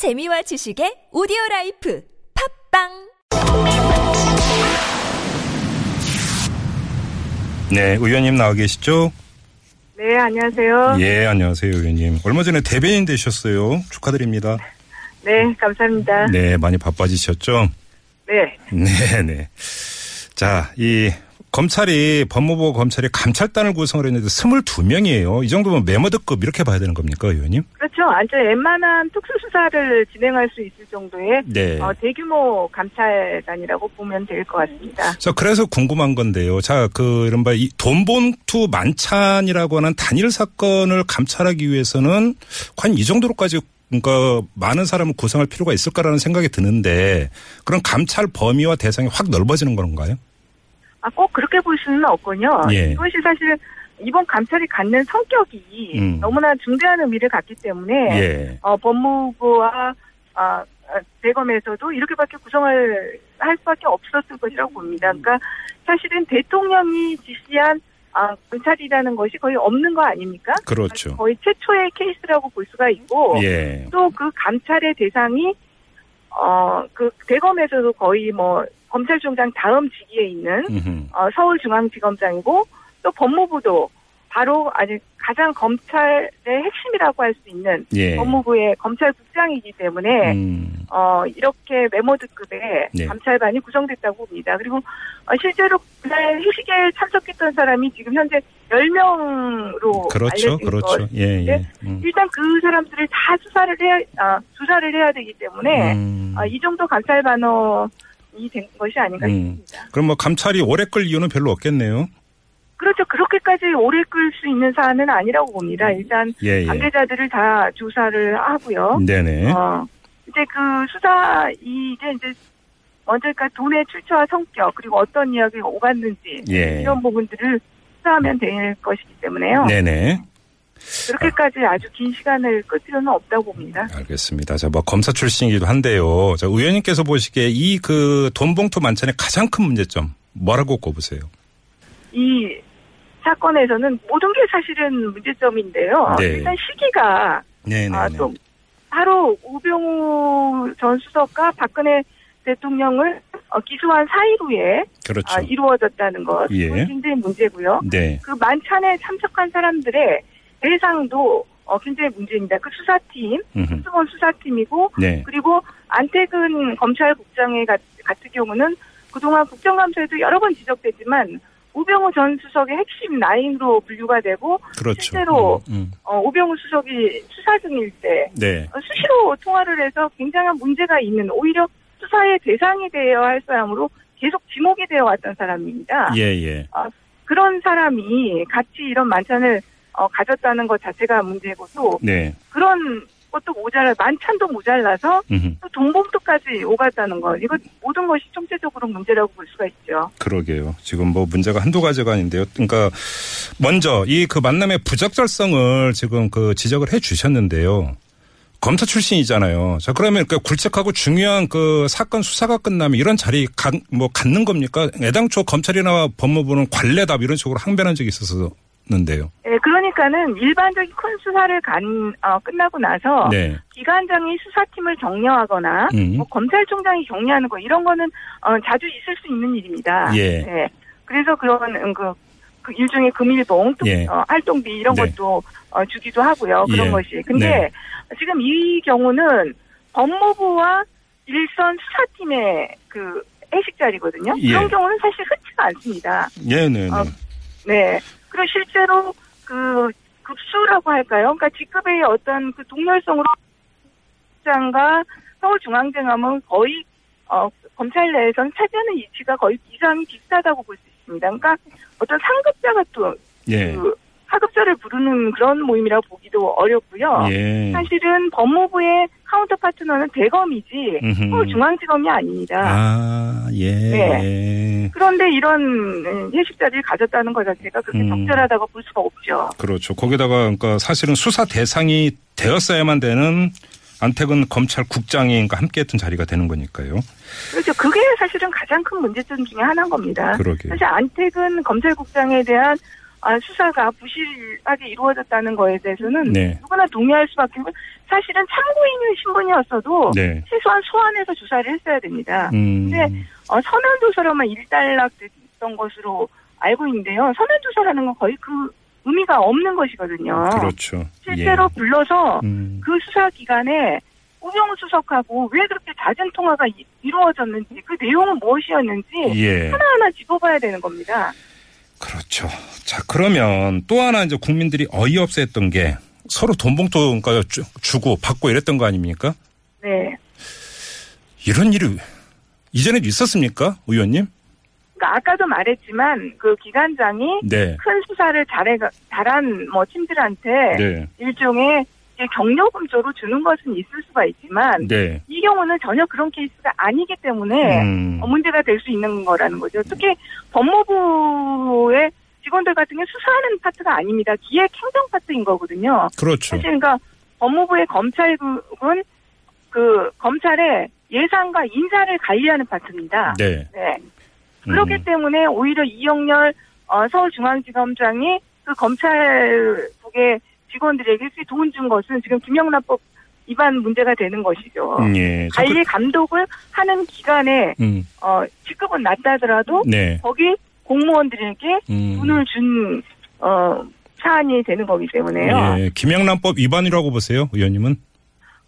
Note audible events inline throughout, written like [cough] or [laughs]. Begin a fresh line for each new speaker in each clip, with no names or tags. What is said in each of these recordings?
재미와 지식의 오디오 라이프 팟빵
네, 의원님 나와 계시죠?
네, 안녕하세요.
예, 안녕하세요, 의원님. 얼마 전에 대변인 되셨어요. 축하드립니다.
네, 감사합니다.
네, 많이 바빠지셨죠?
네.
네, 네. 자, 이 검찰이 법무부 검찰이 감찰단을 구성을 했는데 22명이에요. 이 정도면 매머드급 이렇게 봐야 되는 겁니까, 의원님?
그렇죠. 아주 웬만한 특수수사를 진행할 수 있을 정도의
네.
어, 대규모 감찰단이라고 보면 될 것 같습니다.
자, 그래서 궁금한 건데요. 자, 그, 이른바 이 돈봉투 만찬이라고 하는 단일 사건을 감찰하기 위해서는 과연 이 정도로까지 그러니까 많은 사람을 구성할 필요가 있을까라는 생각이 드는데 그런 감찰 범위와 대상이 확 넓어지는 건가요?
아, 꼭 그렇게 볼 수는 없군요.
예.
이것이 사실 이번 감찰이 갖는 성격이
음.
너무나 중대한 의미를 갖기 때문에
예.
어, 법무부와 아, 아, 대검에서도 이렇게밖에 구성을 할 수밖에 없었을 것이라고 봅니다. 그러니까 사실은 대통령이 지시한 아, 검찰이라는 것이 거의 없는 거 아닙니까?
그렇죠.
거의 최초의 케이스라고 볼 수가 있고
예.
또그 감찰의 대상이 어 그 대검에서도 거의 뭐 검찰총장 다음 직위에 있는. 어, 서울중앙지검장이고 또 법무부도 바로 아직 가장 검찰의 핵심이라고 할 수 있는
예.
법무부의 검찰국장이기 때문에
음.
어 이렇게 메모드급의
네.
감찰반이 구성됐다고 봅니다. 그리고 어, 실제로 그날 회식에 참석했던 사람이 지금 현재 10명로
그렇죠.
알려진
그렇죠.
것.
예, 예.
네.
음.
일단 그 사람들을 다 수사를 해야 아, 수사를 해야 되기 때문에
음.
아, 이 정도 감찰 반원이 된 것이 아닌가
음.
싶습니다.
그럼 뭐 감찰이 오래 끌 이유는 별로 없겠네요.
그렇죠. 그렇게까지 오래 끌 수 있는 사안은 아니라고 봅니다. 일단
예, 예.
관계자들을 다 조사를 하고요.
네네.
어, 이제 그 수사 이게 이제 먼저 그러니까 돈의 출처와 성격 그리고 어떤 이야기가 오갔는지
예.
이런 부분들을 수사하면 될 것이기 때문에요.
네네.
그렇게까지 아주 긴 시간을 끌 필요는 없다고 봅니다.
알겠습니다. 자, 뭐 검사 출신이기도 한데요. 자, 의원님께서 보시기에 이 그 돈봉투 만찬의 가장 큰 문제점 뭐라고 꼽으세요?
이 사건에서는 모든 게 사실은 문제점인데요.
네.
일단 시기가
네네.
아, 또 바로 우병우 전 수석과 박근혜 대통령을 어, 기소한 사이로에
그렇죠.
아, 이루어졌다는 것.
예.
굉장히 문제고요.
네.
그 만찬에 참석한 사람들의 대상도 어, 굉장히 문제입니다. 그 수사팀,
음흠.
수원 수사팀이고
네.
그리고 안태근 검찰국장의 같- 같은 경우는 그동안 국정감사에도 여러 번 지적됐지만 우병우 전 수석의 핵심 라인으로 분류가 되고
그렇죠.
실제로
음, 음.
어, 우병우 수석이 수사 중일 때
네.
어, 수시로 통화를 해서 굉장한 문제가 있는 오히려 수사의 대상이 되어야 할 사람으로 계속 지목이 되어 왔던 사람입니다.
예, 예.
그런 사람이 같이 이런 만찬을 어, 가졌다는 것 자체가 문제고 또
네.
그런 것도 모자라 만찬도 모자라서
음흠.
또 돈봉투까지 오갔다는 것 이거 모든 것이 총체적으로 문제라고 볼 수가 있죠.
그러게요. 지금 뭐 문제가 한두 가지가 아닌데요. 그러니까 먼저 이 그 만남의 부적절성을 지금 그 지적을 해 주셨는데요. 검사 출신이잖아요. 자, 그러면 그 굵직하고 중요한 그 사건 수사가 끝나면 이런 자리 가, 뭐 갖는 겁니까? 애당초 검찰이나 법무부는 관례답 이런 식으로 항변한 적이 있 었는데요.
예, 그러니까는 일반적인 큰 수사를 간 어, 끝나고 나서
네.
기관장이 수사팀을 격려하거나
음.
뭐 검찰총장이 격려하는 거 이런 거는 어, 자주 있을 수 있는 일입니다.
예.
네. 그래서 그런 음, 그, 그 일종의 금일봉 또
예.
어, 활동비 이런
네.
것도 어, 주기도 하고요. 그런
예.
것이. 근데
네.
지금 이 경우는 법무부와 일선 수사팀의 그 회식 자리거든요.
예.
그런 경우는 사실 흔치가 않습니다.
예, 네, 네.
어, 네. 그리고 실제로 그 급수라고 할까요? 그러니까 직급의 어떤 그 동렬성으로 장과 서울중앙지검은 거의 어, 검찰 내에서는 차지하는 위치가 거의 이상이 비슷하다고 볼 수 있습니다. 그러니까 어떤 상급자가 또
예.
그 하급자를 부르는 그런 모임이라고 보기도 어렵고요.
예.
사실은 법무부의 counter partner는 대검이지
음흠.
서울중앙지검이 아닙니다.
아, 예.
네. 그런데 이런 음, 회식 자리를 가졌다는 것 자체가 그렇게
음.
적절하다고 볼 수가 없죠.
그렇죠. 거기다가 그러니까 사실은 수사 대상이 되었어야만 되는 안태근 검찰국장이 그러니까 함께했던 자리가 되는 거니까요.
그렇죠. 그게 사실은 가장 큰 문제점 중에 하나인 겁니다.
그러게요.
사실 안태근 검찰국장에 대한 아, 수사가 부실하게 이루어졌다는 거에 대해서는
네.
누구나 동의할 수밖에 없고 사실은 참고인 신분이었어도
네.
최소한 소환해서 조사를 했어야 됩니다.
음.
네. 어, 서면 조사로만 일단락됐던 것으로 알고 있는데요. 서면 조사라는 건 거의 그 의미가 없는 것이거든요.
그렇죠.
실제로
예.
불러서
음.
그 수사 기간에 우병우 수석하고 왜 그렇게 잦은 통화가 이, 이루어졌는지 그 내용은 무엇이었는지
예.
하나하나 짚어봐야 되는 겁니다.
그렇죠. 자, 그러면 또 하나 이제 국민들이 어이없어 했던 게 서로 돈 봉투 그러니까 주- 주고 받고 이랬던 거 아닙니까?
네.
이런 일이 이전에도 있었습니까? 의원님?
그러니까 아까도 말했지만 그 기관장이
네.
큰 수사를 잘해 잘한 뭐 팀들한테
네.
일종의 경력금조로 주는 것은 있을 수가 있지만
네.
이 경우는 전혀 그런 케이스가 아니기 때문에
음.
어, 문제가 될 수 있는 거라는 거죠. 특히 법무부의 직원들 같은 경우 수사하는 파트가 아닙니다. 기획 행정 파트인 거거든요.
그렇죠.
사실 그러니까 법무부의 검찰국은 그 검찰의 예산과 인사를 관리하는 파트입니다.
네.
네. 그렇기
음.
때문에 오히려 이영렬 어, 서울중앙지검장이 그 검찰국의 직원들에게 수익 돈준 것은 지금 김영란법 위반 문제가 되는 것이죠.
음, 예. 자,
관리 감독을 하는 기간에
그, 음.
어, 직급은 낮다더라도
네.
거기 공무원들에게
음.
돈을 준 어, 사안이 되는 거기 때문에요.
예. 김영란법 위반이라고 보세요, 의원님은?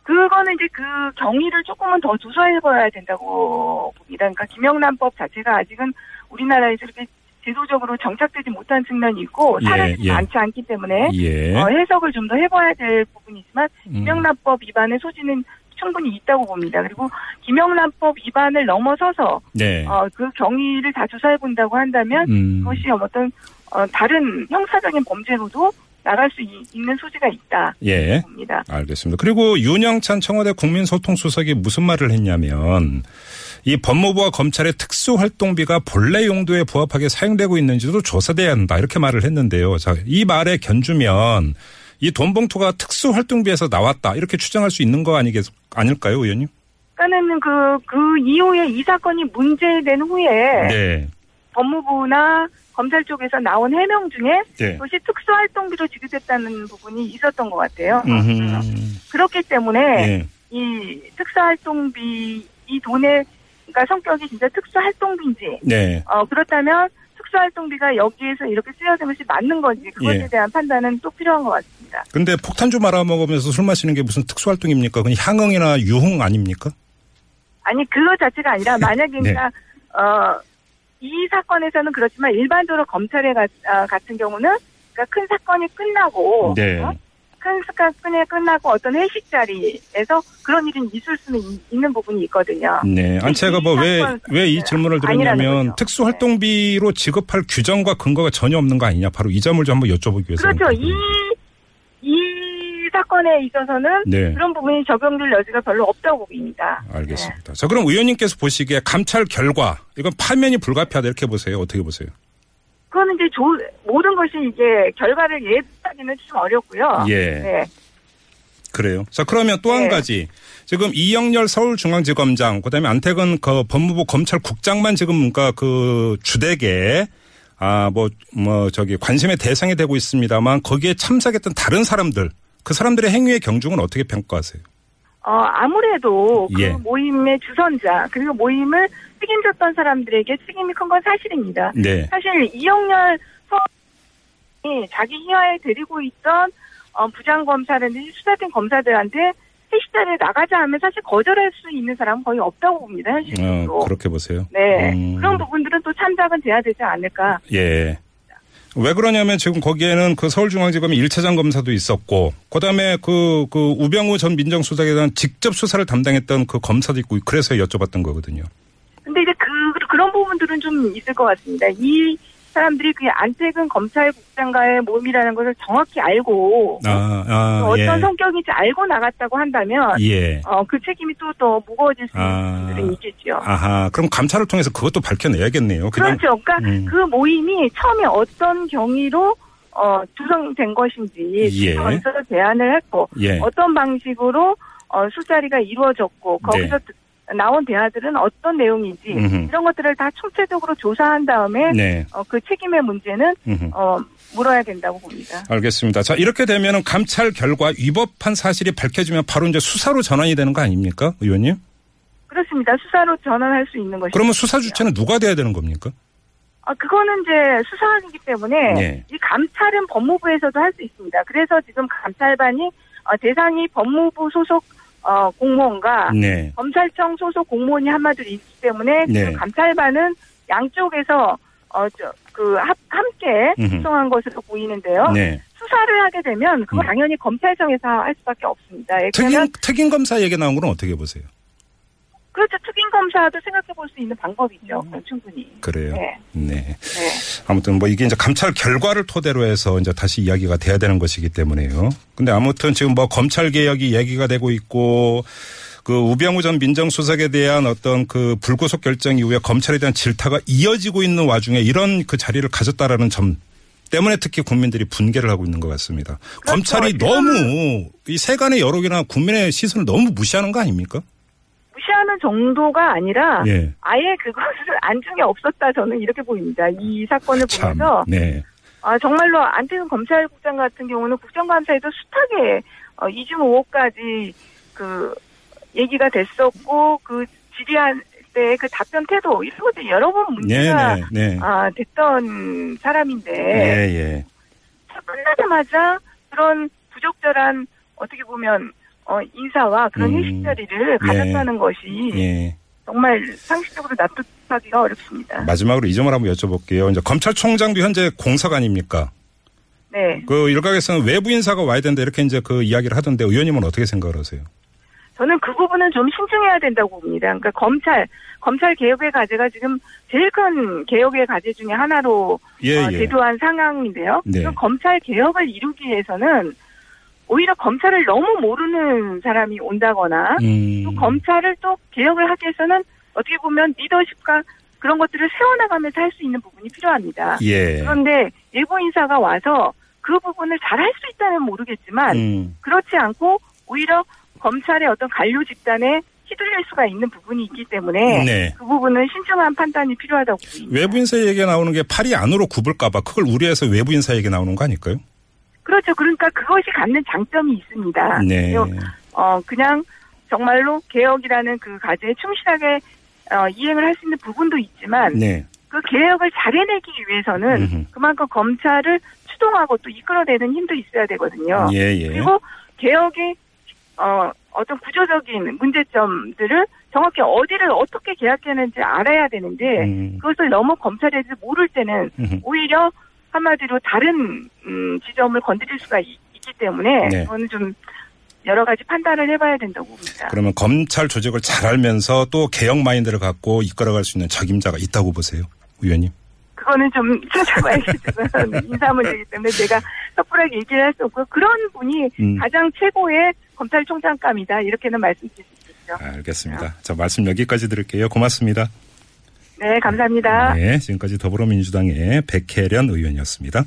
그거는 이제 그 경위를 조금은 더 조사해봐야 된다고 봅니다. 그러니까 김영란법 자체가 아직은 우리나라에서 이렇게 제도적으로 정착되지 못한 측면이 있고
예,
사례가
예.
많지 않기 때문에
예.
어, 해석을 좀 더 해봐야 될 부분이지만
음.
김영란법 위반의 소지는 충분히 있다고 봅니다. 그리고 김영란법 위반을 넘어서서
네.
어, 그 경위를 다 조사해 본다고 한다면
음.
그것이 어떤 어, 다른 형사적인 범죄로도 나갈 수 이- 있는 소지가 있다
예.
봅니다.
알겠습니다. 그리고 윤영찬 청와대 국민소통수석이 무슨 말을 했냐면 이 법무부와 검찰의 특수활동비가 본래 용도에 부합하게 사용되고 있는지도 조사돼야 한다 이렇게 말을 했는데요. 자, 이 말에 견주면 이 돈봉투가 특수활동비에서 나왔다 이렇게 추정할 수 있는 거 아니겠 아닐까요, 의원님?
그러니까는 그, 그 이후에 이 사건이 문제된 후에
네.
법무부나 검찰 쪽에서 나온 해명 중에
네.
그것이 특수활동비로 지급됐다는 부분이 있었던 것 같아요.
음흠.
그렇기 때문에
예.
이 특수활동비 이 돈의 그러니까 성격이 진짜 특수활동비인지
네.
어 그렇다면 특수활동비가 여기에서 이렇게 쓰여진 것이 맞는 건지 그것에
예.
대한 판단은 또 필요한 것 같습니다.
근데 폭탄주 말아먹으면서 술 마시는 게 무슨 특수활동입니까? 그냥 향응이나 유흥 아닙니까?
아니 그거 자체가 아니라 만약에
네.
그러니까 어 이 사건에서는 그렇지만 일반적으로 검찰에 가, 아, 같은 경우는 그러니까 큰 사건이 끝나고
네.
어? 큰 사건이 끝나고 어떤 회식 자리에서 그런 일이 있을 수는 이- 있는 부분이 있거든요.
네. 아니, 제가 뭐 왜, 왜 이 질문을 드렸냐면
거죠.
특수 활동비로 지급할 규정과 근거가 전혀 없는 거 아니냐. 바로 이 점을 좀 한번 여쭤보기 위해서.
그렇죠. 이, 이 사건에 있어서는
네.
그런 부분이 적용될 여지가 별로 없다고 보입니다.
알겠습니다. 자, 그럼 의원님께서 보시기에 감찰 결과, 이건 파면이 불가피하다 이렇게 보세요. 어떻게 보세요?
그거는 이제 조, 모든 것이 이제 결과를 예측 하기는 좀 어렵고요.
예.
네.
그래요. 자, 그러면 또한
네.
가지. 지금 이영렬 서울중앙지검장, 그 다음에 안태근 그 법무부 검찰국장만 지금 그러니까 그 주택에 아, 뭐, 뭐, 저기 관심의 대상이 되고 있습니다만 거기에 참석했던 다른 사람들, 그 사람들의 행위의 경중은 어떻게 평가하세요?
어, 아무래도 그
예.
모임의 주선자, 그리고 모임을 책임졌던 사람들에게 책임이 큰 건 사실입니다.
네.
사실 이영렬 자기 희화에 데리고 있던 어, 부장검사라든지 수사팀 검사들한테 회식 자리에 나가자 하면 사실 거절할 수 있는 사람은 거의 없다고 봅니다, 현실적으로.
어, 그렇게 보세요.
네.
음.
그런 부분들은 또 참작은 돼야 되지 않을까.
예. 왜 그러냐면 지금 거기에는 그 서울중앙지검의 1차장 검사도 있었고, 그 다음에 그, 그 우병우 전 민정수석에 대한 직접 수사를 담당했던 그 검사도 있고, 그래서 여쭤봤던 거거든요.
근데 이제 그, 그런 부분들은 좀 있을 것 같습니다. 이 사람들이 그 안태근 검찰국장과의 모임이라는 것을 정확히 알고
아, 아,
또 어떤
예.
성격인지 알고 나갔다고 한다면
예.
어, 그 책임이 또 더 무거워질 수 있는
아.
부분들은 있겠죠.
아하. 그럼 감찰을 통해서 그것도 밝혀내야겠네요. 그냥.
그렇죠. 그러니까
음.
그 모임이 처음에 어떤 경위로 어, 구성된 것인지
예.
먼저 제안을 했고
예.
어떤 방식으로 어, 술자리가 이루어졌고 거기서 드- 나온 대화들은 어떤 내용인지
음흠.
이런 것들을 다 총체적으로 조사한 다음에
네.
어, 그 책임의 문제는
음흠.
어, 물어야 된다고 봅니다.
알겠습니다. 자, 이렇게 되면은 감찰 결과 위법한 사실이 밝혀지면 바로 이제 수사로 전환이 되는 거 아닙니까? 의원님?
그렇습니다. 수사로 전환할 수 있는 것이.
그러면 수사 주체는 누가 돼야 되는 겁니까?
아, 그거는 이제 수사이기 때문에
예.
이 감찰은 법무부에서도 할 수 있습니다. 그래서 지금 감찰반이 어, 대상이 법무부 소속 어, 공무원과
네.
검찰청 소속 공무원이 한마디로 있기 때문에
네.
감찰반은 양쪽에서 어, 저, 그, 합, 함께. 구성한 것으로 보이는데요.
네.
수사를 하게 되면 그건
음.
당연히 검찰청에서 할 수밖에 없습니다. 예,
특임, 특임 검사 얘기 나온 건 어떻게 보세요?
그렇죠. 특임 검사도 생각해 볼 수 있는 방법이죠.
음.
충분히.
그래요.
네.
네.
네.
아무튼 뭐 이게 이제 감찰 결과를 토대로 해서 이제 다시 이야기가 돼야 되는 것이기 때문에요. 근데 아무튼 지금 뭐 검찰 개혁이 얘기가 되고 있고 그 우병우 전 민정수석에 대한 어떤 그 불구속 결정 이후에 검찰에 대한 질타가 이어지고 있는 와중에 이런 그 자리를 가졌다라는 점 때문에 특히 국민들이 분개를 하고 있는 것 같습니다. 검찰이
지금-
너무 이 세간의 여론이나 국민의 시선을 너무 무시하는 거 아닙니까?
무시하는 정도가 아니라
예.
아예 그것을 안중에 없었다 저는 이렇게 보입니다. 이 사건을
참.
보면서
네.
아, 정말로 안태근 검찰국장 같은 경우는 국정감사에도 숱하게 어, 이중 의혹까지 그 얘기가 됐었고 그 질의할 때그 답변 태도 이런 것들 여러 번
네,
문제가
네, 네.
아, 됐던 사람인데
예, 예.
끝나자마자 그런 부적절한 어떻게 보면 어, 인사와 그런
음.
회식 자리를 가졌다는 것이
예.
정말 상식적으로 납득하기가 어렵습니다.
마지막으로 이 점을 한번 여쭤볼게요. 이제 검찰총장도 현재 공석 아닙니까?
네.
그 일각에서는 외부 인사가 와야 된다 이렇게 이제 그 이야기를 하던데 의원님은 어떻게 생각을 하세요?
저는 그 부분은 좀 신중해야 된다고 봅니다. 그러니까 검찰, 검찰 개혁의 과제가 지금 제일 큰 개혁의 과제 중에 하나로
예,
어,
예.
대두한 상황인데요.
네.
그 검찰 개혁을 이루기 위해서는 오히려 검찰을 너무 모르는 사람이 온다거나
음.
또 검찰을 또 개혁을 하기 위해서는 어떻게 보면 리더십과 그런 것들을 세워나가면서 할 수 있는 부분이 필요합니다.
예.
그런데 예고 인사가 와서 그 부분을 잘 할 수 있다면 모르겠지만
음.
그렇지 않고 오히려 검찰의 어떤 관료 집단에 휘둘릴 수가 있는 부분이 있기 때문에
네.
그 부분은 신중한 판단이 필요하다고 보입니다.
외부 인사 얘기가 나오는 게 팔이 안으로 굽을까봐 그걸 우려해서 외부 인사 얘기 나오는 거 아닐까요?
그렇죠. 그러니까 그것이 갖는 장점이 있습니다.
네.
어, 그냥 정말로 개혁이라는 그 과제에 충실하게 어, 이행을 할 수 있는 부분도 있지만
네.
그 개혁을 잘 해내기 위해서는
음흠.
그만큼 검찰을 추동하고 또 이끌어내는 힘도 있어야 되거든요.
예, 예.
그리고 개혁이 어, 어떤 구조적인 문제점들을 정확히 어디를 어떻게 개혁했는지 알아야 되는데
음.
그것을 너무 검찰에 대해서 모를 때는
음흠.
오히려 한마디로 다른 음, 지점을 건드릴 수가 있, 기 때문에
네.
그거는 좀 여러 가지 판단을 해봐야 된다고 봅니다.
그러면 검찰 조직을 잘 알면서 또 개혁 마인드를 갖고 이끌어갈 수 있는 적임자가 있다고 보세요, 의원님?
그거는 좀 찾아봐야겠지만 [laughs] 인사 문제이기 때문에 제가 섣불하게 얘기를 할 수 없고 그런 분이
음.
가장 최고의 검찰총장감이다 이렇게는 말씀드릴 수 있겠죠.
알겠습니다. 자, 말씀 여기까지 드릴게요. 고맙습니다.
네, 감사합니다.
네, 지금까지 더불어민주당의 백혜련 의원이었습니다.